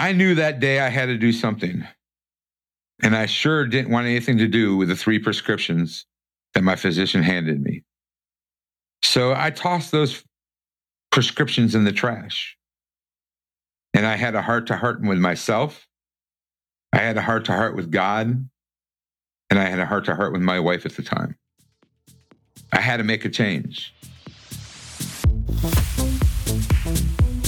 I knew that day I had to do something. And I sure didn't want anything to do with the three prescriptions that my physician handed me. So I tossed those prescriptions in the trash. And I had a heart to heart with myself. I had a heart to heart with God. And I had a heart to heart with my wife at the time. I had to make a change.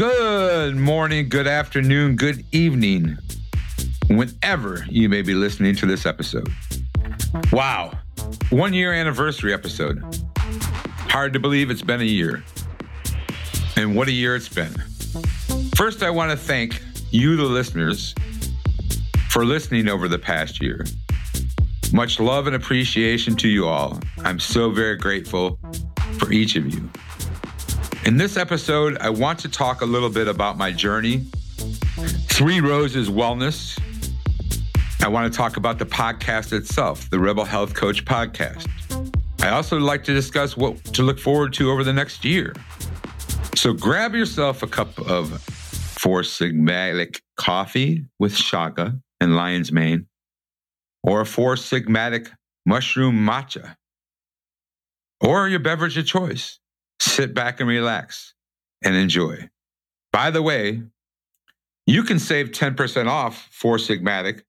Good morning, good afternoon, good evening, whenever you may be listening to this episode. Wow, one year anniversary episode. Hard to believe it's been a year. And what a year it's been. First, I want to thank you, the listeners, for listening over the past year. Much love and appreciation to you all. I'm so very grateful for each of you. In this episode, I want to talk a little bit about my journey, Three Roses Wellness. I want to talk about the podcast itself, the Rebel Health Coach podcast. I also like to discuss what to look forward to over the next year. So grab yourself a cup of Four Sigmatic coffee with chaga and lion's mane, or a Four Sigmatic mushroom matcha, or your beverage of choice sit back and relax and enjoy. By the way, you can save 10% off Four Sigmatic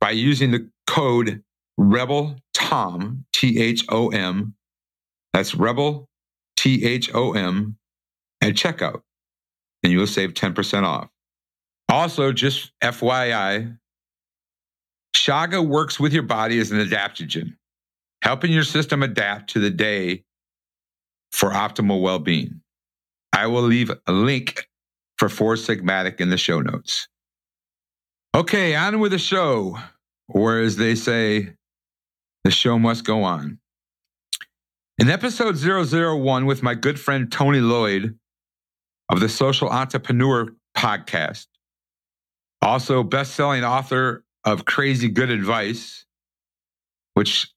by using the code Rebel Tom, T H O M. That's Rebel T H O M at checkout, and you'll save 10% off. Also, just FYI, Chaga works with your body as an adaptogen, helping your system adapt to the day for optimal well being. I will leave a link for Four Sigmatic in the show notes. Okay, on with the show, or as they say, the show must go on. In episode 001 with my good friend Tony Lloyd of the Social Entrepreneur podcast, also best-selling author of Crazy Good Advice, which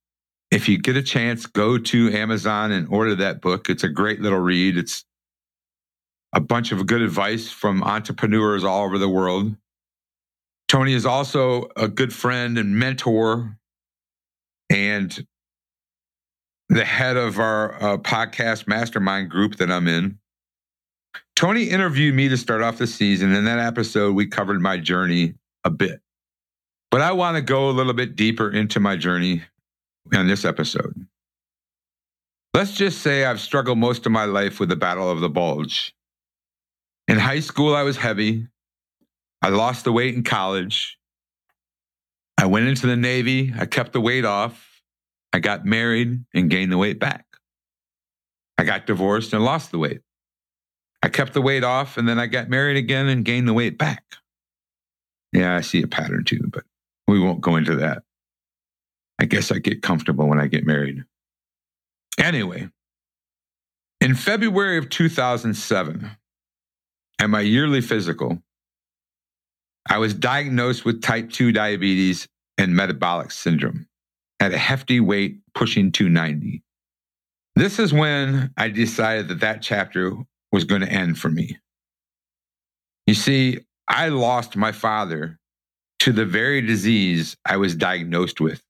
if you get a chance, go to Amazon and order that book. It's a great little read. It's a bunch of good advice from entrepreneurs all over the world. Tony is also a good friend and mentor and the head of our uh, podcast mastermind group that I'm in. Tony interviewed me to start off the season. In that episode, we covered my journey a bit. But I want to go a little bit deeper into my journey in this episode. Let's just say I've struggled most of my life with the battle of the bulge. In high school, I was heavy. I lost the weight in college. I went into the Navy. I kept the weight off. I got married and gained the weight back. I got divorced and lost the weight. I kept the weight off and then I got married again and gained the weight back. Yeah, I see a pattern too, but we won't go into that. I guess I get comfortable when I get married. Anyway, in February of 2007, at my yearly physical, I was diagnosed with type 2 diabetes and metabolic syndrome at a hefty weight pushing 290. This is when I decided that that chapter was going to end for me. You see, I lost my father to the very disease I was diagnosed with.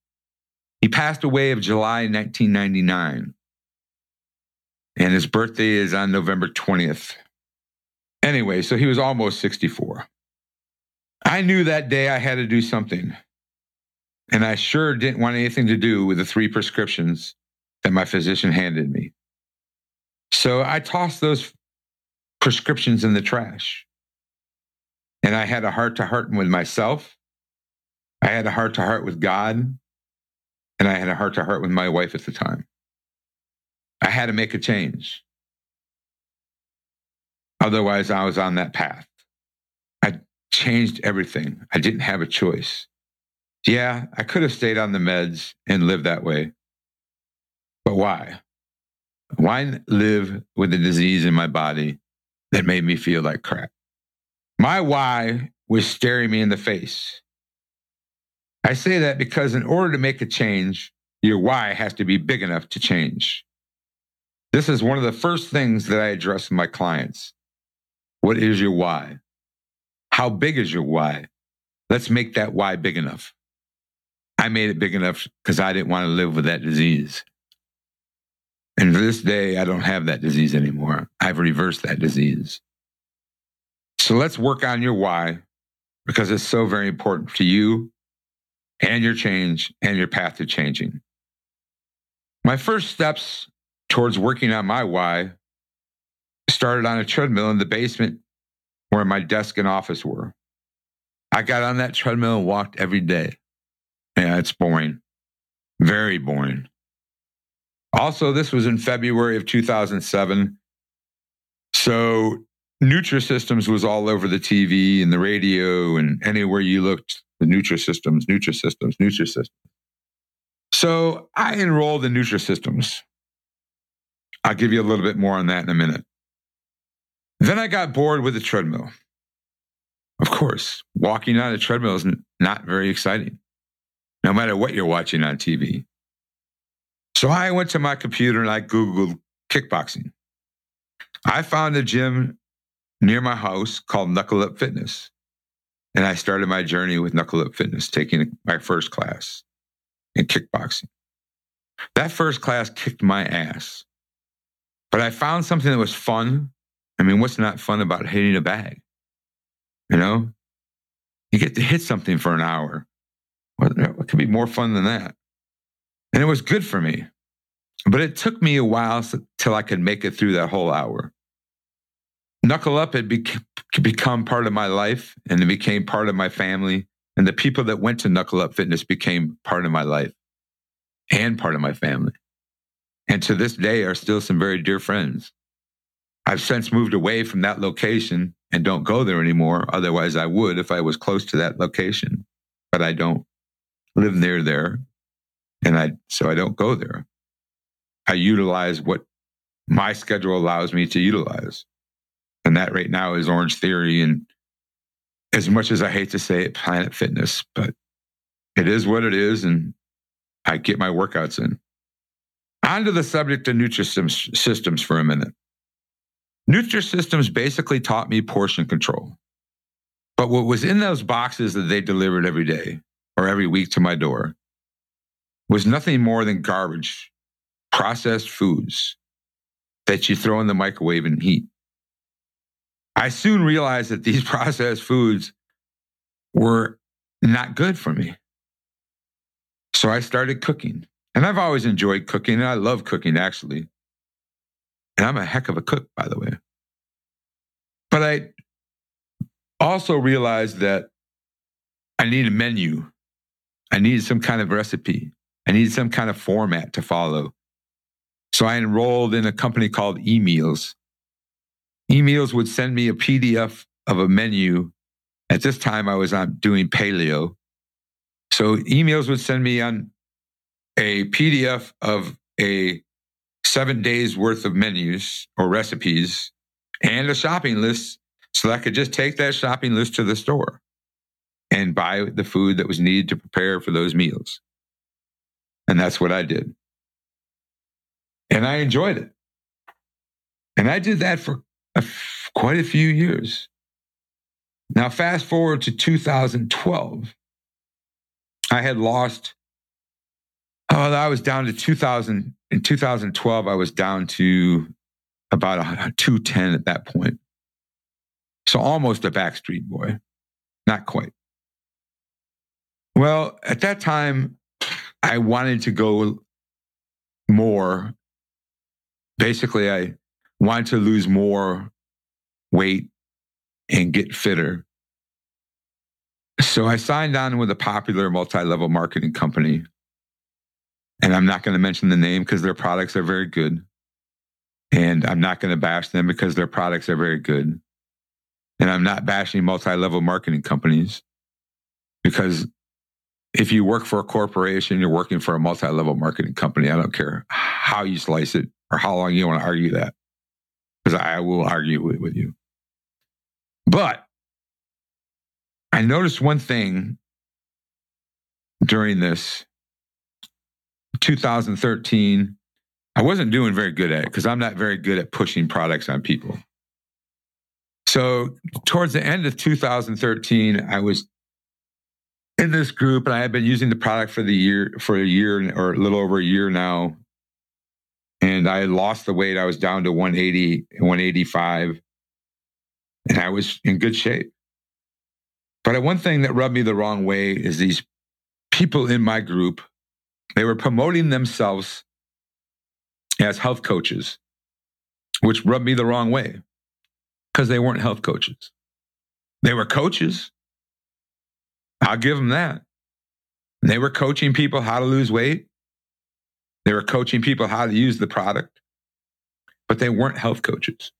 He passed away of July 1999. And his birthday is on November 20th. Anyway, so he was almost 64. I knew that day I had to do something. And I sure didn't want anything to do with the three prescriptions that my physician handed me. So I tossed those prescriptions in the trash. And I had a heart to heart with myself. I had a heart to heart with God. And I had a heart to heart with my wife at the time. I had to make a change. Otherwise, I was on that path. I changed everything. I didn't have a choice. Yeah, I could have stayed on the meds and lived that way. But why? Why live with a disease in my body that made me feel like crap? My why was staring me in the face. I say that because in order to make a change, your why has to be big enough to change. This is one of the first things that I address my clients. What is your why? How big is your why? Let's make that why big enough. I made it big enough because I didn't want to live with that disease. And to this day, I don't have that disease anymore. I've reversed that disease. So let's work on your why because it's so very important to you and your change and your path to changing. My first steps towards working on my why started on a treadmill in the basement where my desk and office were. I got on that treadmill and walked every day. Yeah, it's boring. Very boring. Also, this was in February of 2007. So Nutrisystems was all over the TV and the radio and anywhere you looked, the Nutrisystems, Nutrisystems, Nutrisystems. So I enrolled in Nutrisystems. I'll give you a little bit more on that in a minute. Then I got bored with the treadmill. Of course, walking on a treadmill is not very exciting, no matter what you're watching on TV. So I went to my computer and I Googled kickboxing. I found a gym near my house called Knuckle Up Fitness. And I started my journey with Knuckle Up Fitness, taking my first class in kickboxing. That first class kicked my ass. But I found something that was fun. I mean, what's not fun about hitting a bag? You know, you get to hit something for an hour. What, could be more fun than that? And it was good for me. But it took me a while till I could make it through that whole hour. Knuckle Up had be- become part of my life and it became part of my family. And the people that went to Knuckle Up Fitness became part of my life and part of my family and to this day are still some very dear friends. I've since moved away from that location and don't go there anymore. Otherwise, I would if I was close to that location, but I don't live near there. And I, so I don't go there. I utilize what my schedule allows me to utilize. And that right now is Orange Theory. And as much as I hate to say it, Planet Fitness, but it is what it is. And I get my workouts in. On to the subject of Nutrisystems for a minute. Nutrisystems basically taught me portion control. But what was in those boxes that they delivered every day or every week to my door was nothing more than garbage, processed foods that you throw in the microwave and heat. I soon realized that these processed foods were not good for me. So I started cooking. And I've always enjoyed cooking, and I love cooking actually. And I'm a heck of a cook, by the way. But I also realized that I need a menu. I needed some kind of recipe. I needed some kind of format to follow. So I enrolled in a company called eMeals. eMeals would send me a PDF of a menu. At this time, I was on doing paleo. So eMeals would send me on a PDF of a seven days worth of menus or recipes and a shopping list so I could just take that shopping list to the store and buy the food that was needed to prepare for those meals. And that's what I did. And I enjoyed it. And I did that for quite a few years. Now, fast forward to 2012. I had lost Oh, I was down to 2000. In 2012, I was down to about 210 at that point. So almost a backstreet boy. Not quite. Well, at that time, I wanted to go more. Basically, I wanted to lose more weight and get fitter. So I signed on with a popular multi level marketing company and I'm not going to mention the name because their products are very good. And I'm not going to bash them because their products are very good. And I'm not bashing multi level marketing companies because if you work for a corporation, you're working for a multi level marketing company. I don't care how you slice it or how long you want to argue that, because I will argue with, with you. But I noticed one thing during this 2013. I wasn't doing very good at it because I'm not very good at pushing products on people. So, towards the end of 2013, I was in this group and I had been using the product for the year, for a year or a little over a year now. And I lost the weight. I was down to 180, 185, and I was in good shape. But one thing that rubbed me the wrong way is these people in my group, they were promoting themselves as health coaches, which rubbed me the wrong way because they weren't health coaches. They were coaches. I'll give them that. They were coaching people how to lose weight. They were coaching people how to use the product, but they weren't health coaches.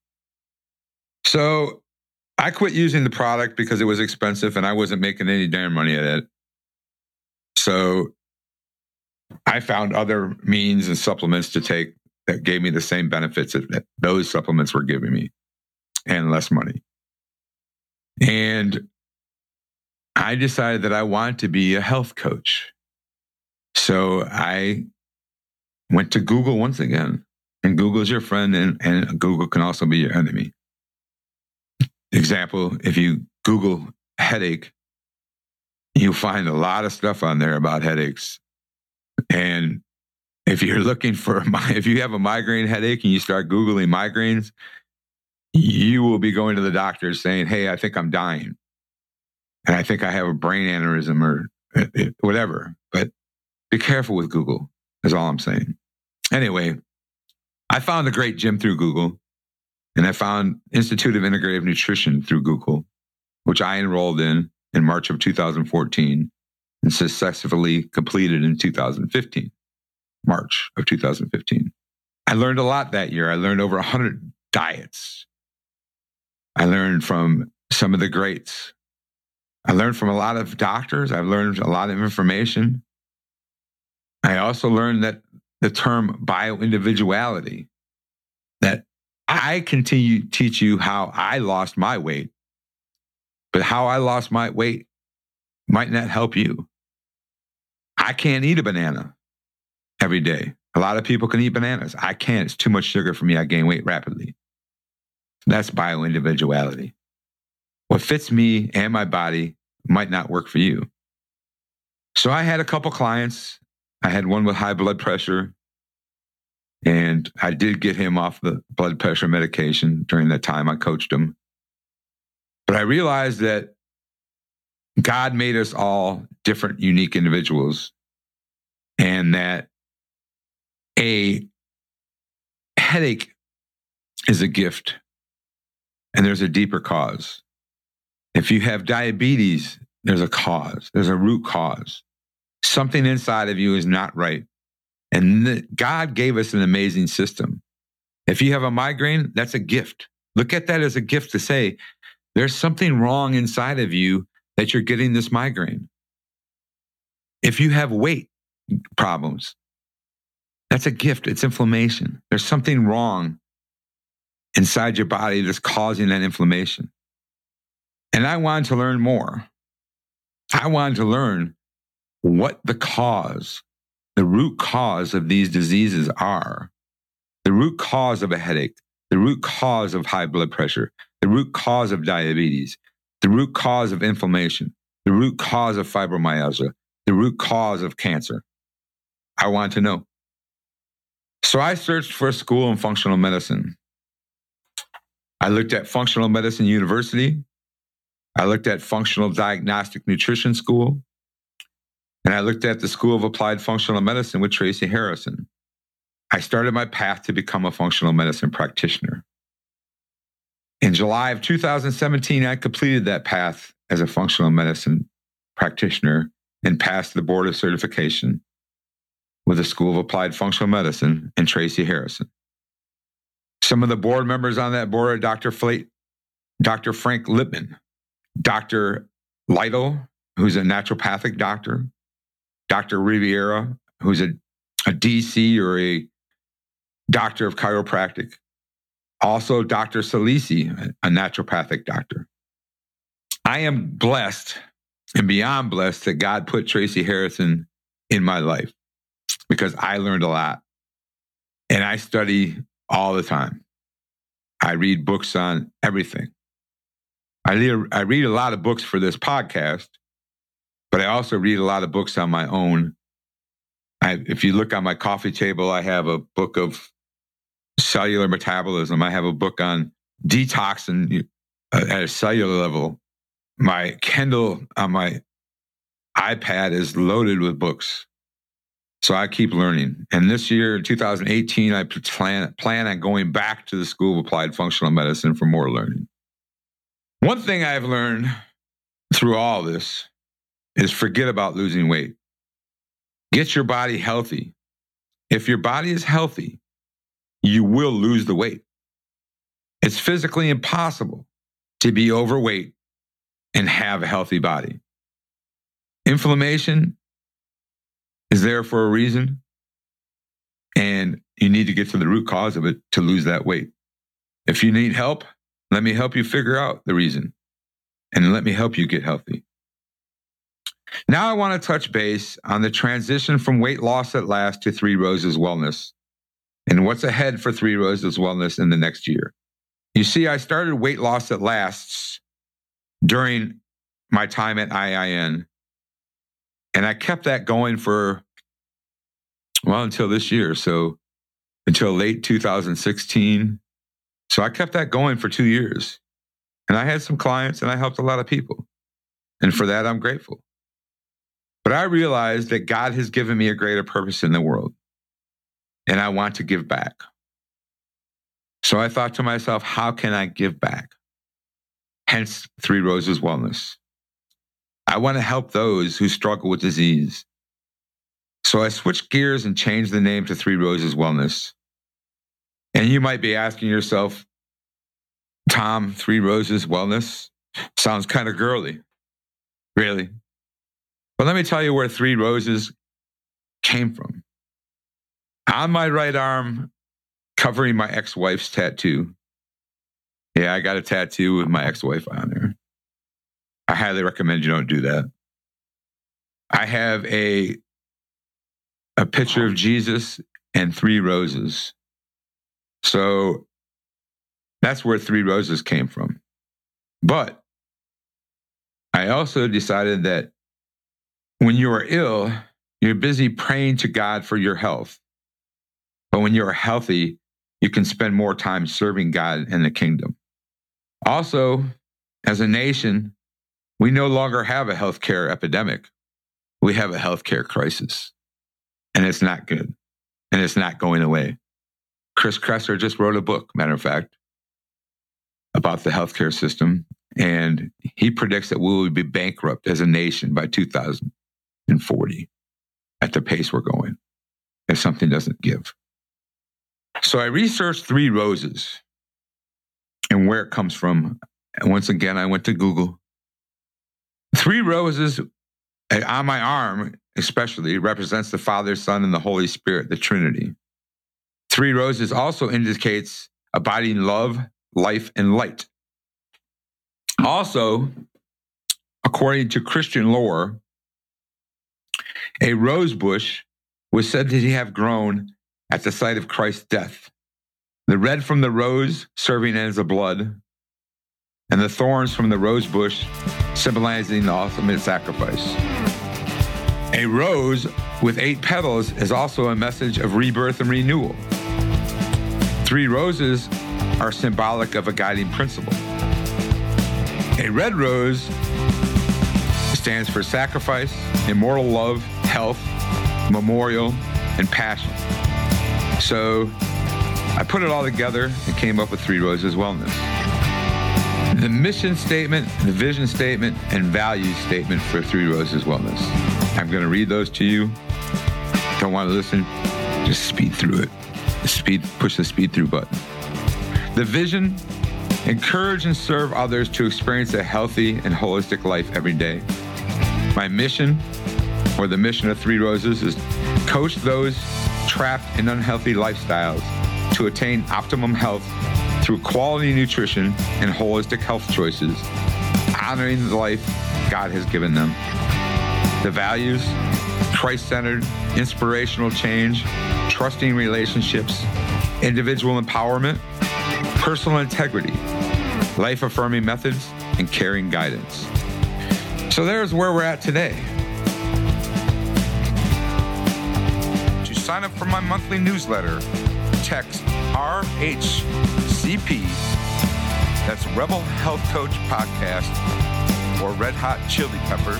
So I quit using the product because it was expensive and I wasn't making any damn money at it. So I found other means and supplements to take that gave me the same benefits that those supplements were giving me and less money. And I decided that I wanted to be a health coach. So I went to Google once again. And Google's your friend, and, and Google can also be your enemy. Example if you Google headache, you'll find a lot of stuff on there about headaches. And if you're looking for, if you have a migraine headache and you start Googling migraines, you will be going to the doctor saying, Hey, I think I'm dying. And I think I have a brain aneurysm or uh, uh, whatever. But be careful with Google, is all I'm saying. Anyway, I found a great gym through Google. And I found Institute of Integrative Nutrition through Google, which I enrolled in in March of 2014 and successfully completed in 2015, March of 2015. I learned a lot that year. I learned over 100 diets, I learned from some of the greats. I learned from a lot of doctors. I've learned a lot of information. I also learned that the term bioindividuality, that I continue to teach you how I lost my weight, but how I lost my weight might not help you. I can't eat a banana every day. A lot of people can eat bananas. I can't. It's too much sugar for me. I gain weight rapidly. That's bio individuality. What fits me and my body might not work for you. So I had a couple clients. I had one with high blood pressure, and I did get him off the blood pressure medication during that time I coached him. But I realized that God made us all different, unique individuals, and that a headache is a gift and there's a deeper cause. If you have diabetes, there's a cause, there's a root cause. Something inside of you is not right. And God gave us an amazing system. If you have a migraine, that's a gift. Look at that as a gift to say, there's something wrong inside of you that you're getting this migraine. If you have weight problems, that's a gift. It's inflammation. There's something wrong inside your body that's causing that inflammation. And I wanted to learn more. I wanted to learn what the cause, the root cause of these diseases are, the root cause of a headache, the root cause of high blood pressure, the root cause of diabetes, the root cause of inflammation, the root cause of fibromyalgia, the root cause of cancer. I want to know. So I searched for a school in functional medicine. I looked at Functional Medicine University. I looked at Functional Diagnostic Nutrition School. And I looked at the School of Applied Functional Medicine with Tracy Harrison. I started my path to become a functional medicine practitioner. In July of 2017, I completed that path as a functional medicine practitioner and passed the board of certification with the School of Applied Functional Medicine and Tracy Harrison. Some of the board members on that board are Dr. Flate, Dr. Frank Lipman, Dr. Lytle, who's a naturopathic doctor, Dr. Riviera, who's a, a DC or a doctor of chiropractic, also Dr. Salisi, a naturopathic doctor. I am blessed and beyond blessed that God put Tracy Harrison in my life because I learned a lot and I study all the time. I read books on everything. I read, I read a lot of books for this podcast, but I also read a lot of books on my own. I, if you look on my coffee table, I have a book of cellular metabolism. I have a book on detox and uh, at a cellular level. My Kindle on my iPad is loaded with books. So I keep learning. And this year, 2018, I plan, plan on going back to the School of Applied Functional Medicine for more learning. One thing I've learned through all this is forget about losing weight. Get your body healthy. If your body is healthy, you will lose the weight. It's physically impossible to be overweight and have a healthy body. Inflammation is there for a reason. And you need to get to the root cause of it to lose that weight. If you need help, let me help you figure out the reason and let me help you get healthy. Now, I want to touch base on the transition from Weight Loss That Lasts to Three Roses Wellness and what's ahead for Three Roses Wellness in the next year. You see, I started Weight Loss That Lasts during my time at IIN and I kept that going for, well, until this year. So until late 2016. So I kept that going for two years. And I had some clients and I helped a lot of people. And for that, I'm grateful. But I realized that God has given me a greater purpose in the world. And I want to give back. So I thought to myself, how can I give back? Hence, Three Roses Wellness. I want to help those who struggle with disease. So I switched gears and changed the name to Three Roses Wellness. And you might be asking yourself, Tom, Three Roses Wellness sounds kind of girly. Really? But let me tell you where Three Roses came from. On my right arm, covering my ex wife's tattoo. Yeah, I got a tattoo with my ex wife on there. I highly recommend you don't do that. I have a a picture of Jesus and three roses. So that's where three roses came from. But I also decided that when you are ill, you're busy praying to God for your health. But when you're healthy, you can spend more time serving God and the kingdom. Also, as a nation, we no longer have a healthcare epidemic. We have a healthcare crisis. And it's not good. And it's not going away. Chris Kresser just wrote a book, matter of fact, about the healthcare system. And he predicts that we will be bankrupt as a nation by 2040 at the pace we're going if something doesn't give. So I researched three roses and where it comes from. And once again, I went to Google Three roses on my arm, especially, represents the Father, Son, and the Holy Spirit, the Trinity. Three roses also indicates abiding love, life, and light. Also, according to Christian lore, a rose bush was said to have grown at the site of Christ's death. The red from the rose serving as the blood, and the thorns from the rose bush symbolizing the ultimate sacrifice. A rose with eight petals is also a message of rebirth and renewal. Three roses are symbolic of a guiding principle. A red rose stands for sacrifice, immortal love, health, memorial, and passion. So I put it all together and came up with Three Roses Wellness. The mission statement, the vision statement, and value statement for Three Roses Wellness. I'm going to read those to you. Don't want to listen? Just speed through it. Speed, push the speed through button. The vision encourage and serve others to experience a healthy and holistic life every day. My mission, or the mission of Three Roses, is coach those trapped in unhealthy lifestyles to attain optimum health through quality nutrition and holistic health choices, honoring the life God has given them. The values Christ centered, inspirational change, trusting relationships, individual empowerment, personal integrity, life affirming methods, and caring guidance. So there's where we're at today. Sign up for my monthly newsletter, text RHCP, that's Rebel Health Coach Podcast, or Red Hot Chili Peppers,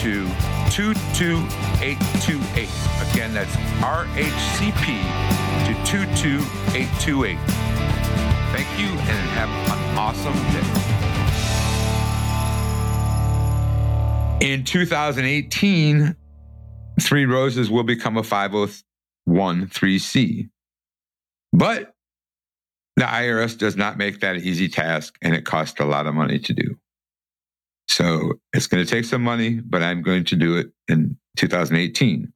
to 22828. Again, that's RHCP to 22828. Thank you and have an awesome day. In 2018, Three Roses will become a oh 501c. But the IRS does not make that an easy task and it costs a lot of money to do. So it's going to take some money, but I'm going to do it in 2018.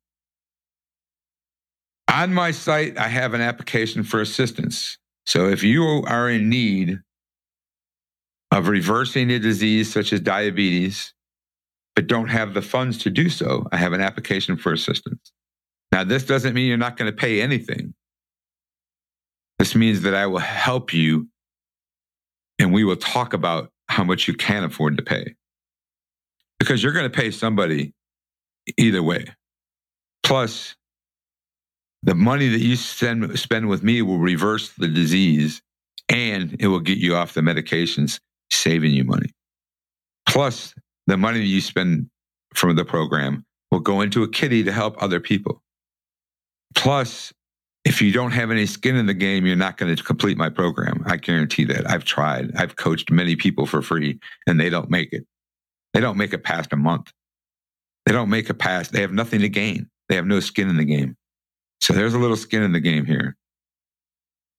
On my site, I have an application for assistance. So if you are in need of reversing a disease such as diabetes, but don't have the funds to do so, I have an application for assistance. Now, this doesn't mean you're not going to pay anything. This means that I will help you and we will talk about how much you can afford to pay. Because you're going to pay somebody either way. Plus, the money that you spend, spend with me will reverse the disease and it will get you off the medications, saving you money. Plus, the money that you spend from the program will go into a kitty to help other people. Plus, if you don't have any skin in the game, you're not going to complete my program. I guarantee that. I've tried. I've coached many people for free and they don't make it. They don't make it past a month. They don't make it past. They have nothing to gain. They have no skin in the game. So there's a little skin in the game here.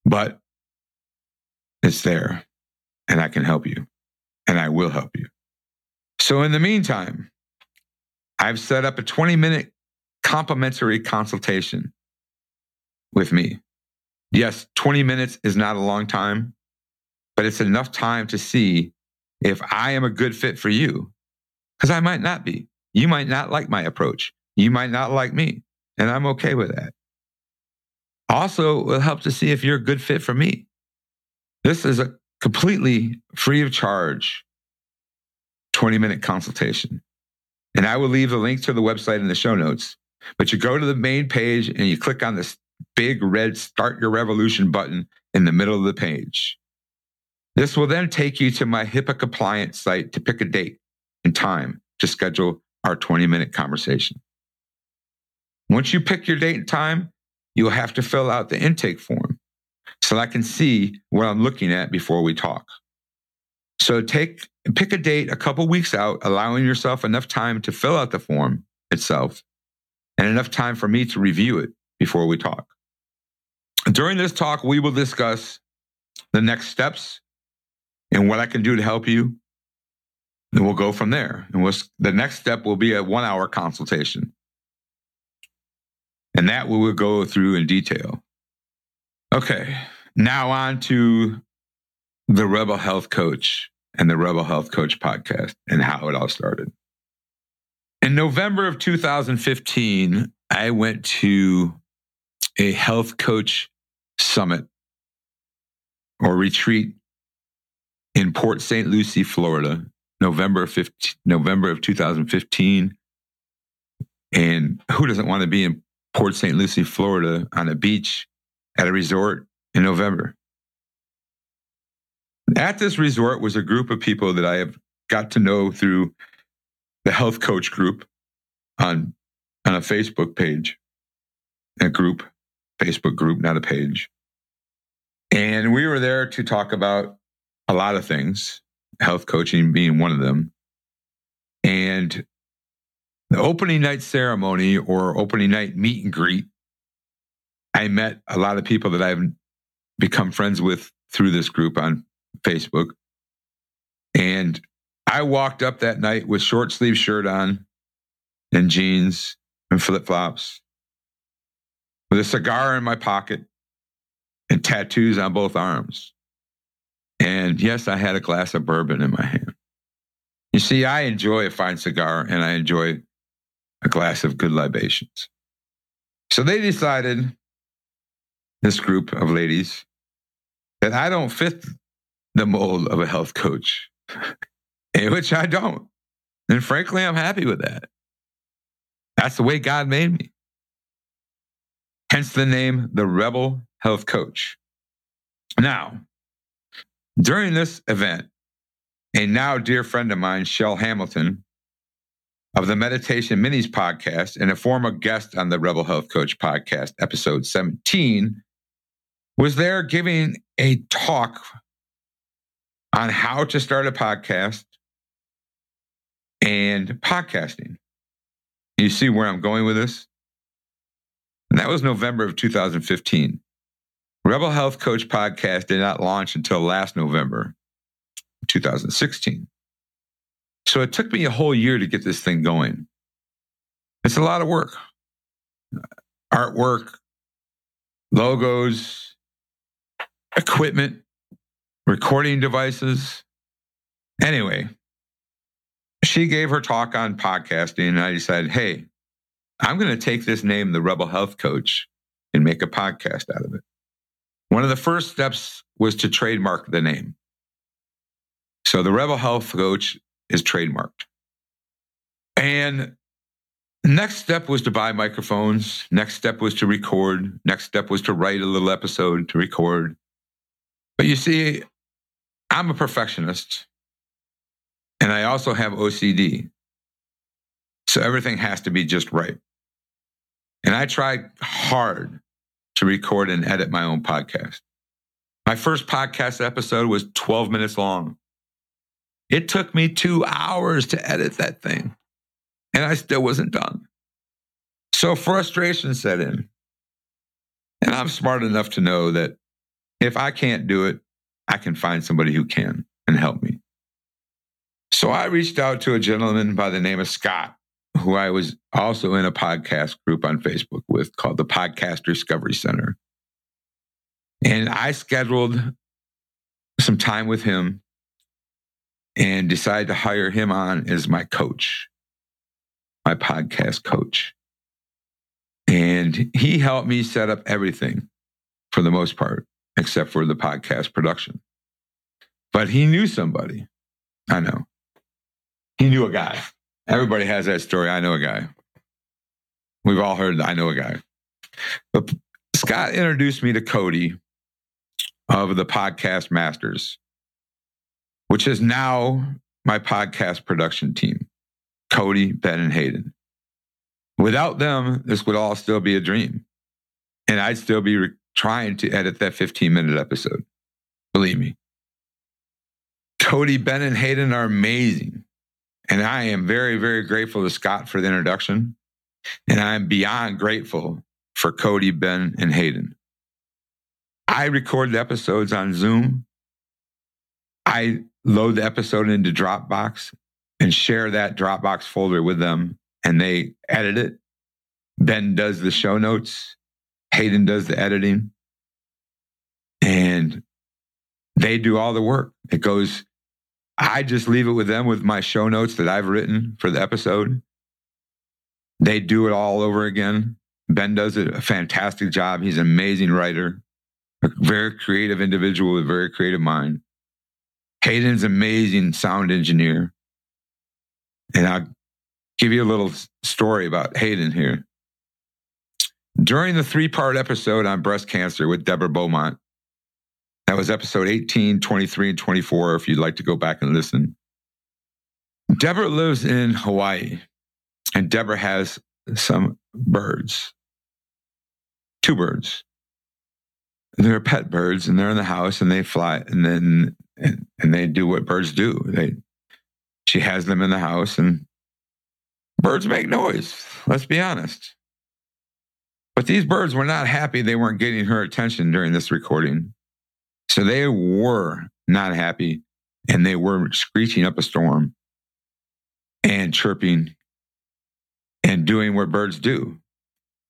But it's there and I can help you and I will help you. So in the meantime, I've set up a 20 minute complimentary consultation with me. Yes, 20 minutes is not a long time, but it's enough time to see if I am a good fit for you. Because I might not be. You might not like my approach. You might not like me. And I'm okay with that. Also, it will help to see if you're a good fit for me. This is a completely free of charge 20 minute consultation. And I will leave the link to the website in the show notes. But you go to the main page and you click on this big red Start Your Revolution button in the middle of the page. This will then take you to my HIPAA compliant site to pick a date and time to schedule our 20 minute conversation. Once you pick your date and time, you'll have to fill out the intake form so I can see what I'm looking at before we talk. So take pick a date a couple weeks out, allowing yourself enough time to fill out the form itself and enough time for me to review it before we talk. During this talk, we will discuss the next steps and what I can do to help you. And we'll go from there. And we'll, the next step will be a one hour consultation. And that we will go through in detail. Okay, now on to the Rebel Health Coach and the Rebel Health Coach podcast and how it all started. In November of 2015, I went to a health coach summit or retreat in Port St. Lucie, Florida, November 15, November of 2015. And who doesn't want to be in Port St. Lucie, Florida on a beach at a resort in November? At this resort was a group of people that I have got to know through the health coach group on, on a Facebook page, a group, Facebook group, not a page. And we were there to talk about a lot of things, health coaching being one of them. And the opening night ceremony or opening night meet and greet, I met a lot of people that I've become friends with through this group on Facebook. And I walked up that night with short sleeve shirt on and jeans and flip flops with a cigar in my pocket and tattoos on both arms. And yes, I had a glass of bourbon in my hand. You see, I enjoy a fine cigar and I enjoy a glass of good libations. So they decided, this group of ladies, that I don't fit the mold of a health coach, eh, which I don't. And frankly, I'm happy with that. That's the way God made me. Hence the name, the Rebel Health Coach. Now, during this event, a now dear friend of mine, Chel Hamilton, of the Meditation Minis podcast and a former guest on the Rebel Health Coach podcast, episode 17, was there giving a talk on how to start a podcast and podcasting. You see where I'm going with this? That was November of 2015. Rebel Health Coach podcast did not launch until last November, 2016. So it took me a whole year to get this thing going. It's a lot of work artwork, logos, equipment, recording devices. Anyway, she gave her talk on podcasting, and I decided, hey, I'm going to take this name, the Rebel Health Coach, and make a podcast out of it. One of the first steps was to trademark the name. So the Rebel Health Coach is trademarked. And next step was to buy microphones. Next step was to record. Next step was to write a little episode to record. But you see, I'm a perfectionist and I also have OCD. So everything has to be just right. And I tried hard to record and edit my own podcast. My first podcast episode was 12 minutes long. It took me two hours to edit that thing, and I still wasn't done. So frustration set in. And I'm smart enough to know that if I can't do it, I can find somebody who can and help me. So I reached out to a gentleman by the name of Scott, who I was also in a podcast group on Facebook with called the Podcast Discovery Center. And I scheduled some time with him and decided to hire him on as my coach, my podcast coach. And he helped me set up everything for the most part, except for the podcast production. But he knew somebody. I know. He knew a guy. Everybody has that story. I know a guy. We've all heard I know a guy. But Scott introduced me to Cody of the Podcast Masters which is now my podcast production team Cody, Ben, and Hayden. Without them, this would all still be a dream. And I'd still be re- trying to edit that 15 minute episode. Believe me. Cody, Ben, and Hayden are amazing. And I am very, very grateful to Scott for the introduction. And I'm beyond grateful for Cody, Ben, and Hayden. I record the episodes on Zoom. I load the episode into Dropbox and share that Dropbox folder with them, and they edit it. Ben does the show notes, Hayden does the editing, and they do all the work. It goes, I just leave it with them with my show notes that I've written for the episode. They do it all over again. Ben does a fantastic job. He's an amazing writer, a very creative individual with a very creative mind. Hayden's amazing sound engineer. And I'll give you a little story about Hayden here. During the three part episode on breast cancer with Deborah Beaumont, that was episode 18, 23, and 24, if you'd like to go back and listen. Deborah lives in Hawaii, and Deborah has some birds, two birds. They're pet birds, and they're in the house, and they fly. And then and, and they do what birds do. They, she has them in the house, and birds make noise. Let's be honest. But these birds were not happy they weren't getting her attention during this recording. So they were not happy, and they were screeching up a storm and chirping and doing what birds do.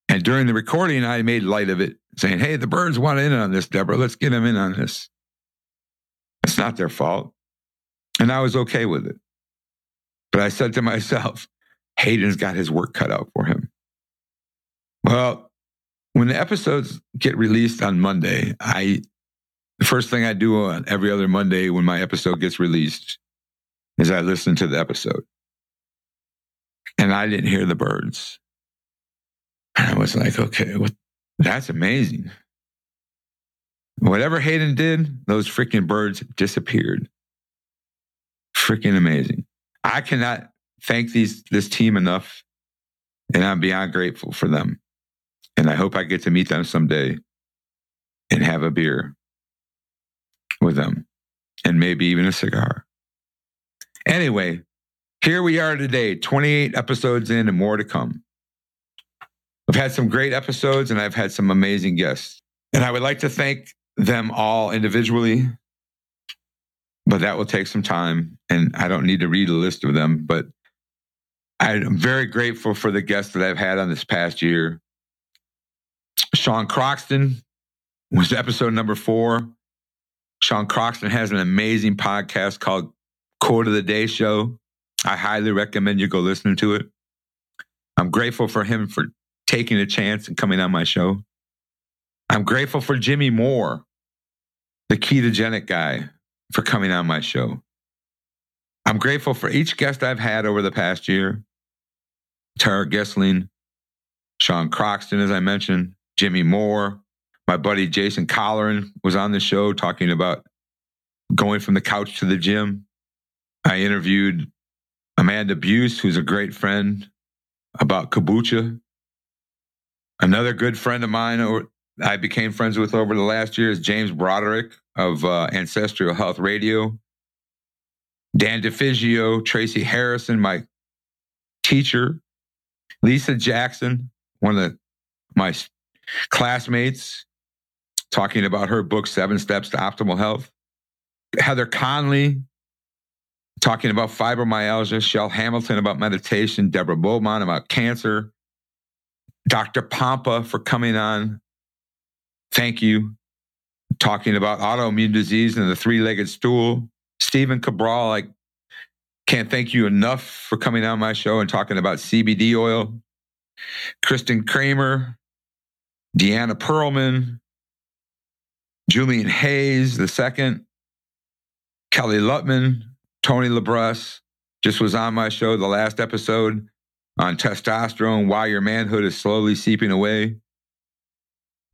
And during the recording, I made light of it, saying, Hey, the birds want in on this, Deborah. Let's get them in on this. It's not their fault. And I was okay with it. But I said to myself, Hayden's got his work cut out for him. Well, when the episodes get released on Monday, I the first thing I do on every other Monday when my episode gets released is I listen to the episode. And I didn't hear the birds. And I was like, okay, what, that's amazing. Whatever Hayden did, those freaking birds disappeared. Freaking amazing. I cannot thank these this team enough, and I'm beyond grateful for them. And I hope I get to meet them someday and have a beer with them and maybe even a cigar. Anyway, here we are today, 28 episodes in and more to come. I've had some great episodes and I've had some amazing guests. And I would like to thank them all individually, but that will take some time. And I don't need to read a list of them, but I'm very grateful for the guests that I've had on this past year. Sean Croxton was episode number four. Sean Croxton has an amazing podcast called Quote of the Day Show. I highly recommend you go listen to it. I'm grateful for him for taking a chance and coming on my show. I'm grateful for Jimmy Moore, the ketogenic guy, for coming on my show. I'm grateful for each guest I've had over the past year Tara Gessling, Sean Croxton, as I mentioned, Jimmy Moore, my buddy Jason Colleran was on the show talking about going from the couch to the gym. I interviewed Amanda Buse, who's a great friend, about kombucha. Another good friend of mine I became friends with over the last year is James Broderick of uh, Ancestral Health Radio. Dan DeFigio, Tracy Harrison, my teacher, Lisa Jackson, one of the, my classmates, talking about her book, Seven Steps to Optimal Health. Heather Conley talking about fibromyalgia, Chel Hamilton about meditation, Deborah Beaumont about cancer, Dr. Pompa for coming on. Thank you. Talking about autoimmune disease and the three legged stool. Stephen Cabral, I can't thank you enough for coming on my show and talking about CBD oil. Kristen Kramer, Deanna Perlman, Julian Hayes the second, Kelly Lutman, Tony Labrusse just was on my show the last episode on testosterone, why your manhood is slowly seeping away.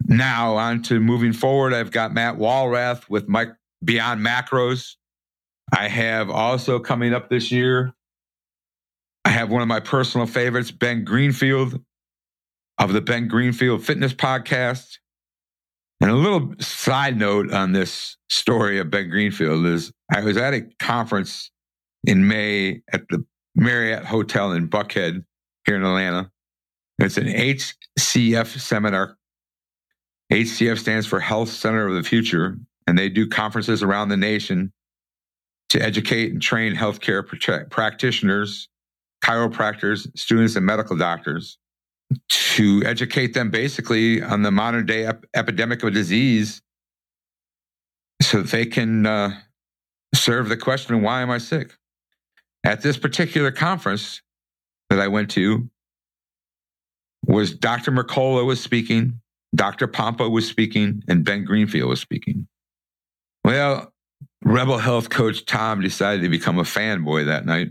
Now on to moving forward, I've got Matt Walrath with Mike Beyond Macros. I have also coming up this year, I have one of my personal favorites, Ben Greenfield of the Ben Greenfield Fitness Podcast. And a little side note on this story of Ben Greenfield is I was at a conference in May at the Marriott Hotel in Buckhead here in Atlanta. It's an HCF seminar. HCF stands for Health Center of the Future, and they do conferences around the nation to educate and train healthcare practitioners, chiropractors, students, and medical doctors to educate them basically on the modern day ep- epidemic of disease so they can uh, serve the question why am I sick? At this particular conference that I went to, was Dr. Mercola was speaking, Dr. Pompa was speaking, and Ben Greenfield was speaking. Well, Rebel Health coach Tom decided to become a fanboy that night.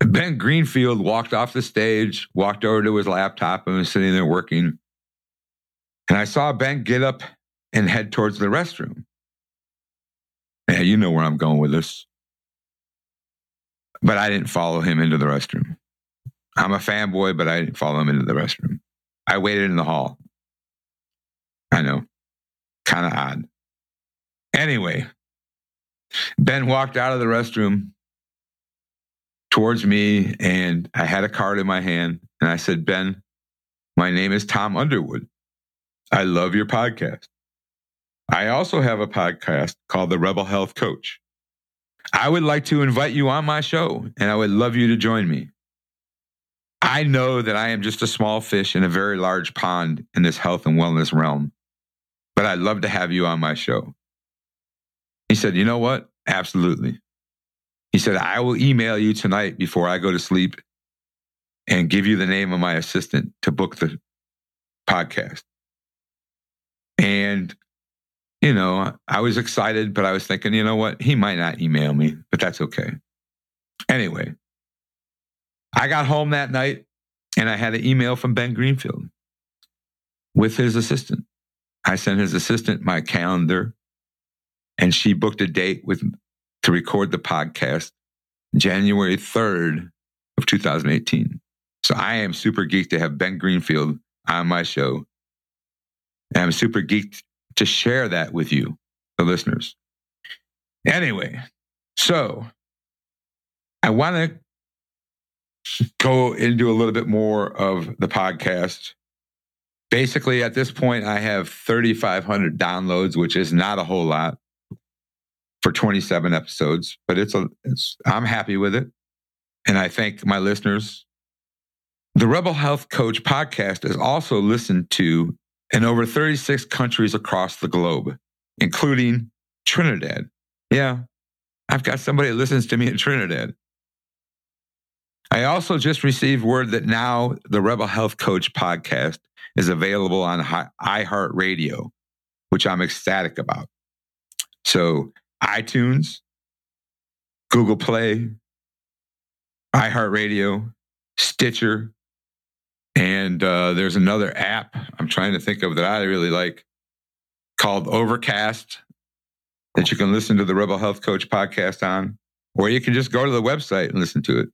Ben Greenfield walked off the stage, walked over to his laptop, and was sitting there working. And I saw Ben get up and head towards the restroom. Yeah, you know where I'm going with this. But I didn't follow him into the restroom. I'm a fanboy, but I didn't follow him into the restroom. I waited in the hall. I know. Kind of odd. Anyway, Ben walked out of the restroom towards me and I had a card in my hand and I said, Ben, my name is Tom Underwood. I love your podcast. I also have a podcast called The Rebel Health Coach. I would like to invite you on my show, and I would love you to join me. I know that I am just a small fish in a very large pond in this health and wellness realm, but I'd love to have you on my show. He said, You know what? Absolutely. He said, I will email you tonight before I go to sleep and give you the name of my assistant to book the podcast. And, you know, I was excited, but I was thinking, you know what? He might not email me, but that's okay. Anyway, I got home that night and I had an email from Ben Greenfield with his assistant. I sent his assistant my calendar and she booked a date with to record the podcast January 3rd of 2018. So I am super geeked to have Ben Greenfield on my show. And I'm super geeked to share that with you, the listeners. Anyway, so I want to go into a little bit more of the podcast. Basically, at this point, I have 3,500 downloads, which is not a whole lot for 27 episodes, but it's a, it's, I'm happy with it. And I thank my listeners. The Rebel Health Coach podcast is also listened to in over 36 countries across the globe, including Trinidad. Yeah, I've got somebody that listens to me in Trinidad. I also just received word that now the Rebel Health Coach podcast is available on iHeartRadio, which I'm ecstatic about. So iTunes, Google Play, iHeartRadio, Stitcher, and uh, there's another app I'm trying to think of that I really like called Overcast that you can listen to the Rebel Health Coach podcast on, or you can just go to the website and listen to it.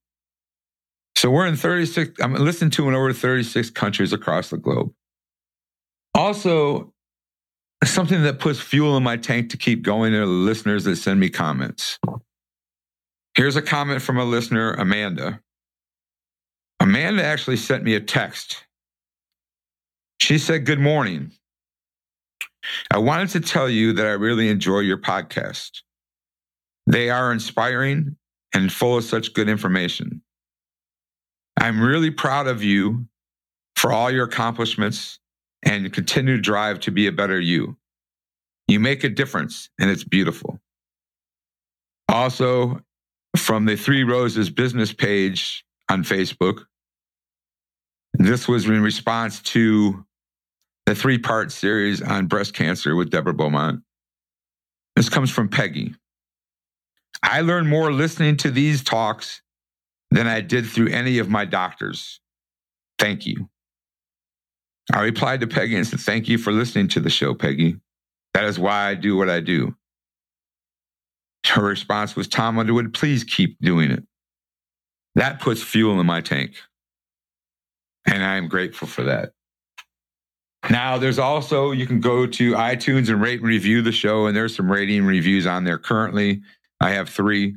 So we're in 36, I'm listening to in over 36 countries across the globe. Also, something that puts fuel in my tank to keep going are the listeners that send me comments. Here's a comment from a listener, Amanda. Amanda actually sent me a text. She said, Good morning. I wanted to tell you that I really enjoy your podcast. They are inspiring and full of such good information. I'm really proud of you for all your accomplishments and continue to drive to be a better you. You make a difference and it's beautiful. Also, from the Three Roses business page on Facebook, this was in response to the three part series on breast cancer with Deborah Beaumont. This comes from Peggy. I learned more listening to these talks than I did through any of my doctors. Thank you. I replied to Peggy and said, Thank you for listening to the show, Peggy. That is why I do what I do. Her response was, Tom Underwood, please keep doing it. That puts fuel in my tank. And I am grateful for that. Now, there's also, you can go to iTunes and rate and review the show, and there's some rating reviews on there currently. I have three.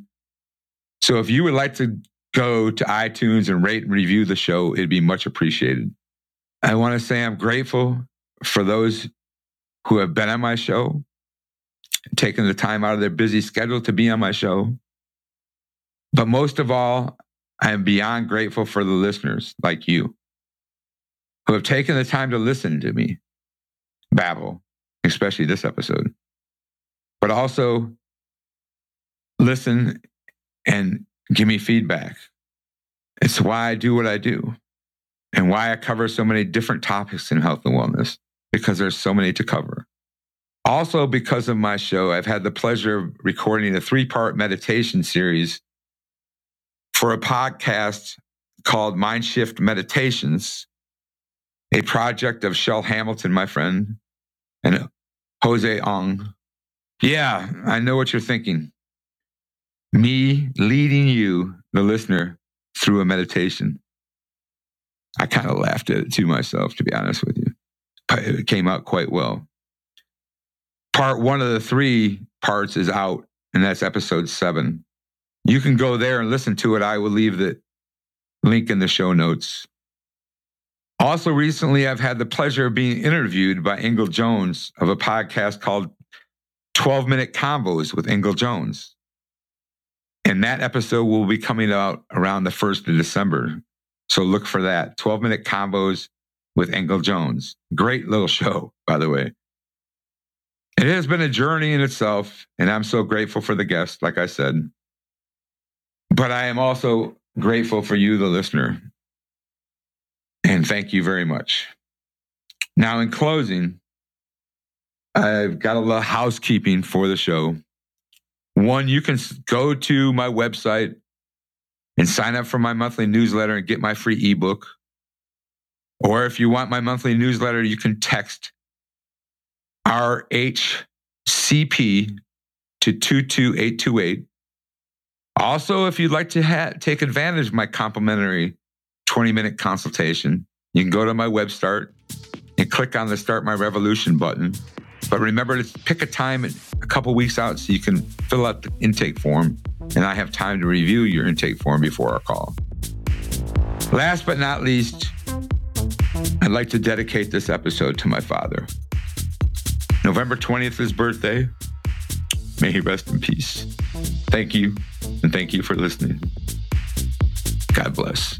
So if you would like to go to iTunes and rate and review the show, it'd be much appreciated. I want to say I'm grateful for those who have been on my show, taken the time out of their busy schedule to be on my show. But most of all, I am beyond grateful for the listeners like you who have taken the time to listen to me babble, especially this episode, but also listen and give me feedback. It's why I do what I do and why I cover so many different topics in health and wellness, because there's so many to cover. Also, because of my show, I've had the pleasure of recording a three part meditation series for a podcast called Mind Shift Meditations, a project of Chel Hamilton, my friend, and Jose Ong. Yeah, I know what you're thinking. Me leading you, the listener, through a meditation. I kind of laughed at it to myself, to be honest with you. It came out quite well. Part one of the three parts is out, and that's episode seven. You can go there and listen to it. I will leave the link in the show notes. Also, recently, I've had the pleasure of being interviewed by Engel Jones of a podcast called 12 minute convos with Engel Jones. And that episode will be coming out around the 1st of December. So look for that 12 minute convos with Engel Jones. Great little show, by the way. It has been a journey in itself, and I'm so grateful for the guests, like I said. But I am also grateful for you, the listener. And thank you very much. Now, in closing, I've got a little housekeeping for the show. One, you can go to my website and sign up for my monthly newsletter and get my free ebook. Or if you want my monthly newsletter, you can text RHCP to 22828. Also, if you'd like to ha- take advantage of my complimentary 20 minute consultation, you can go to my website and click on the Start My Revolution button. But remember to pick a time a couple weeks out so you can fill out the intake form, and I have time to review your intake form before our call. Last but not least, I'd like to dedicate this episode to my father. November 20th is his birthday. May he rest in peace. Thank you, and thank you for listening. God bless.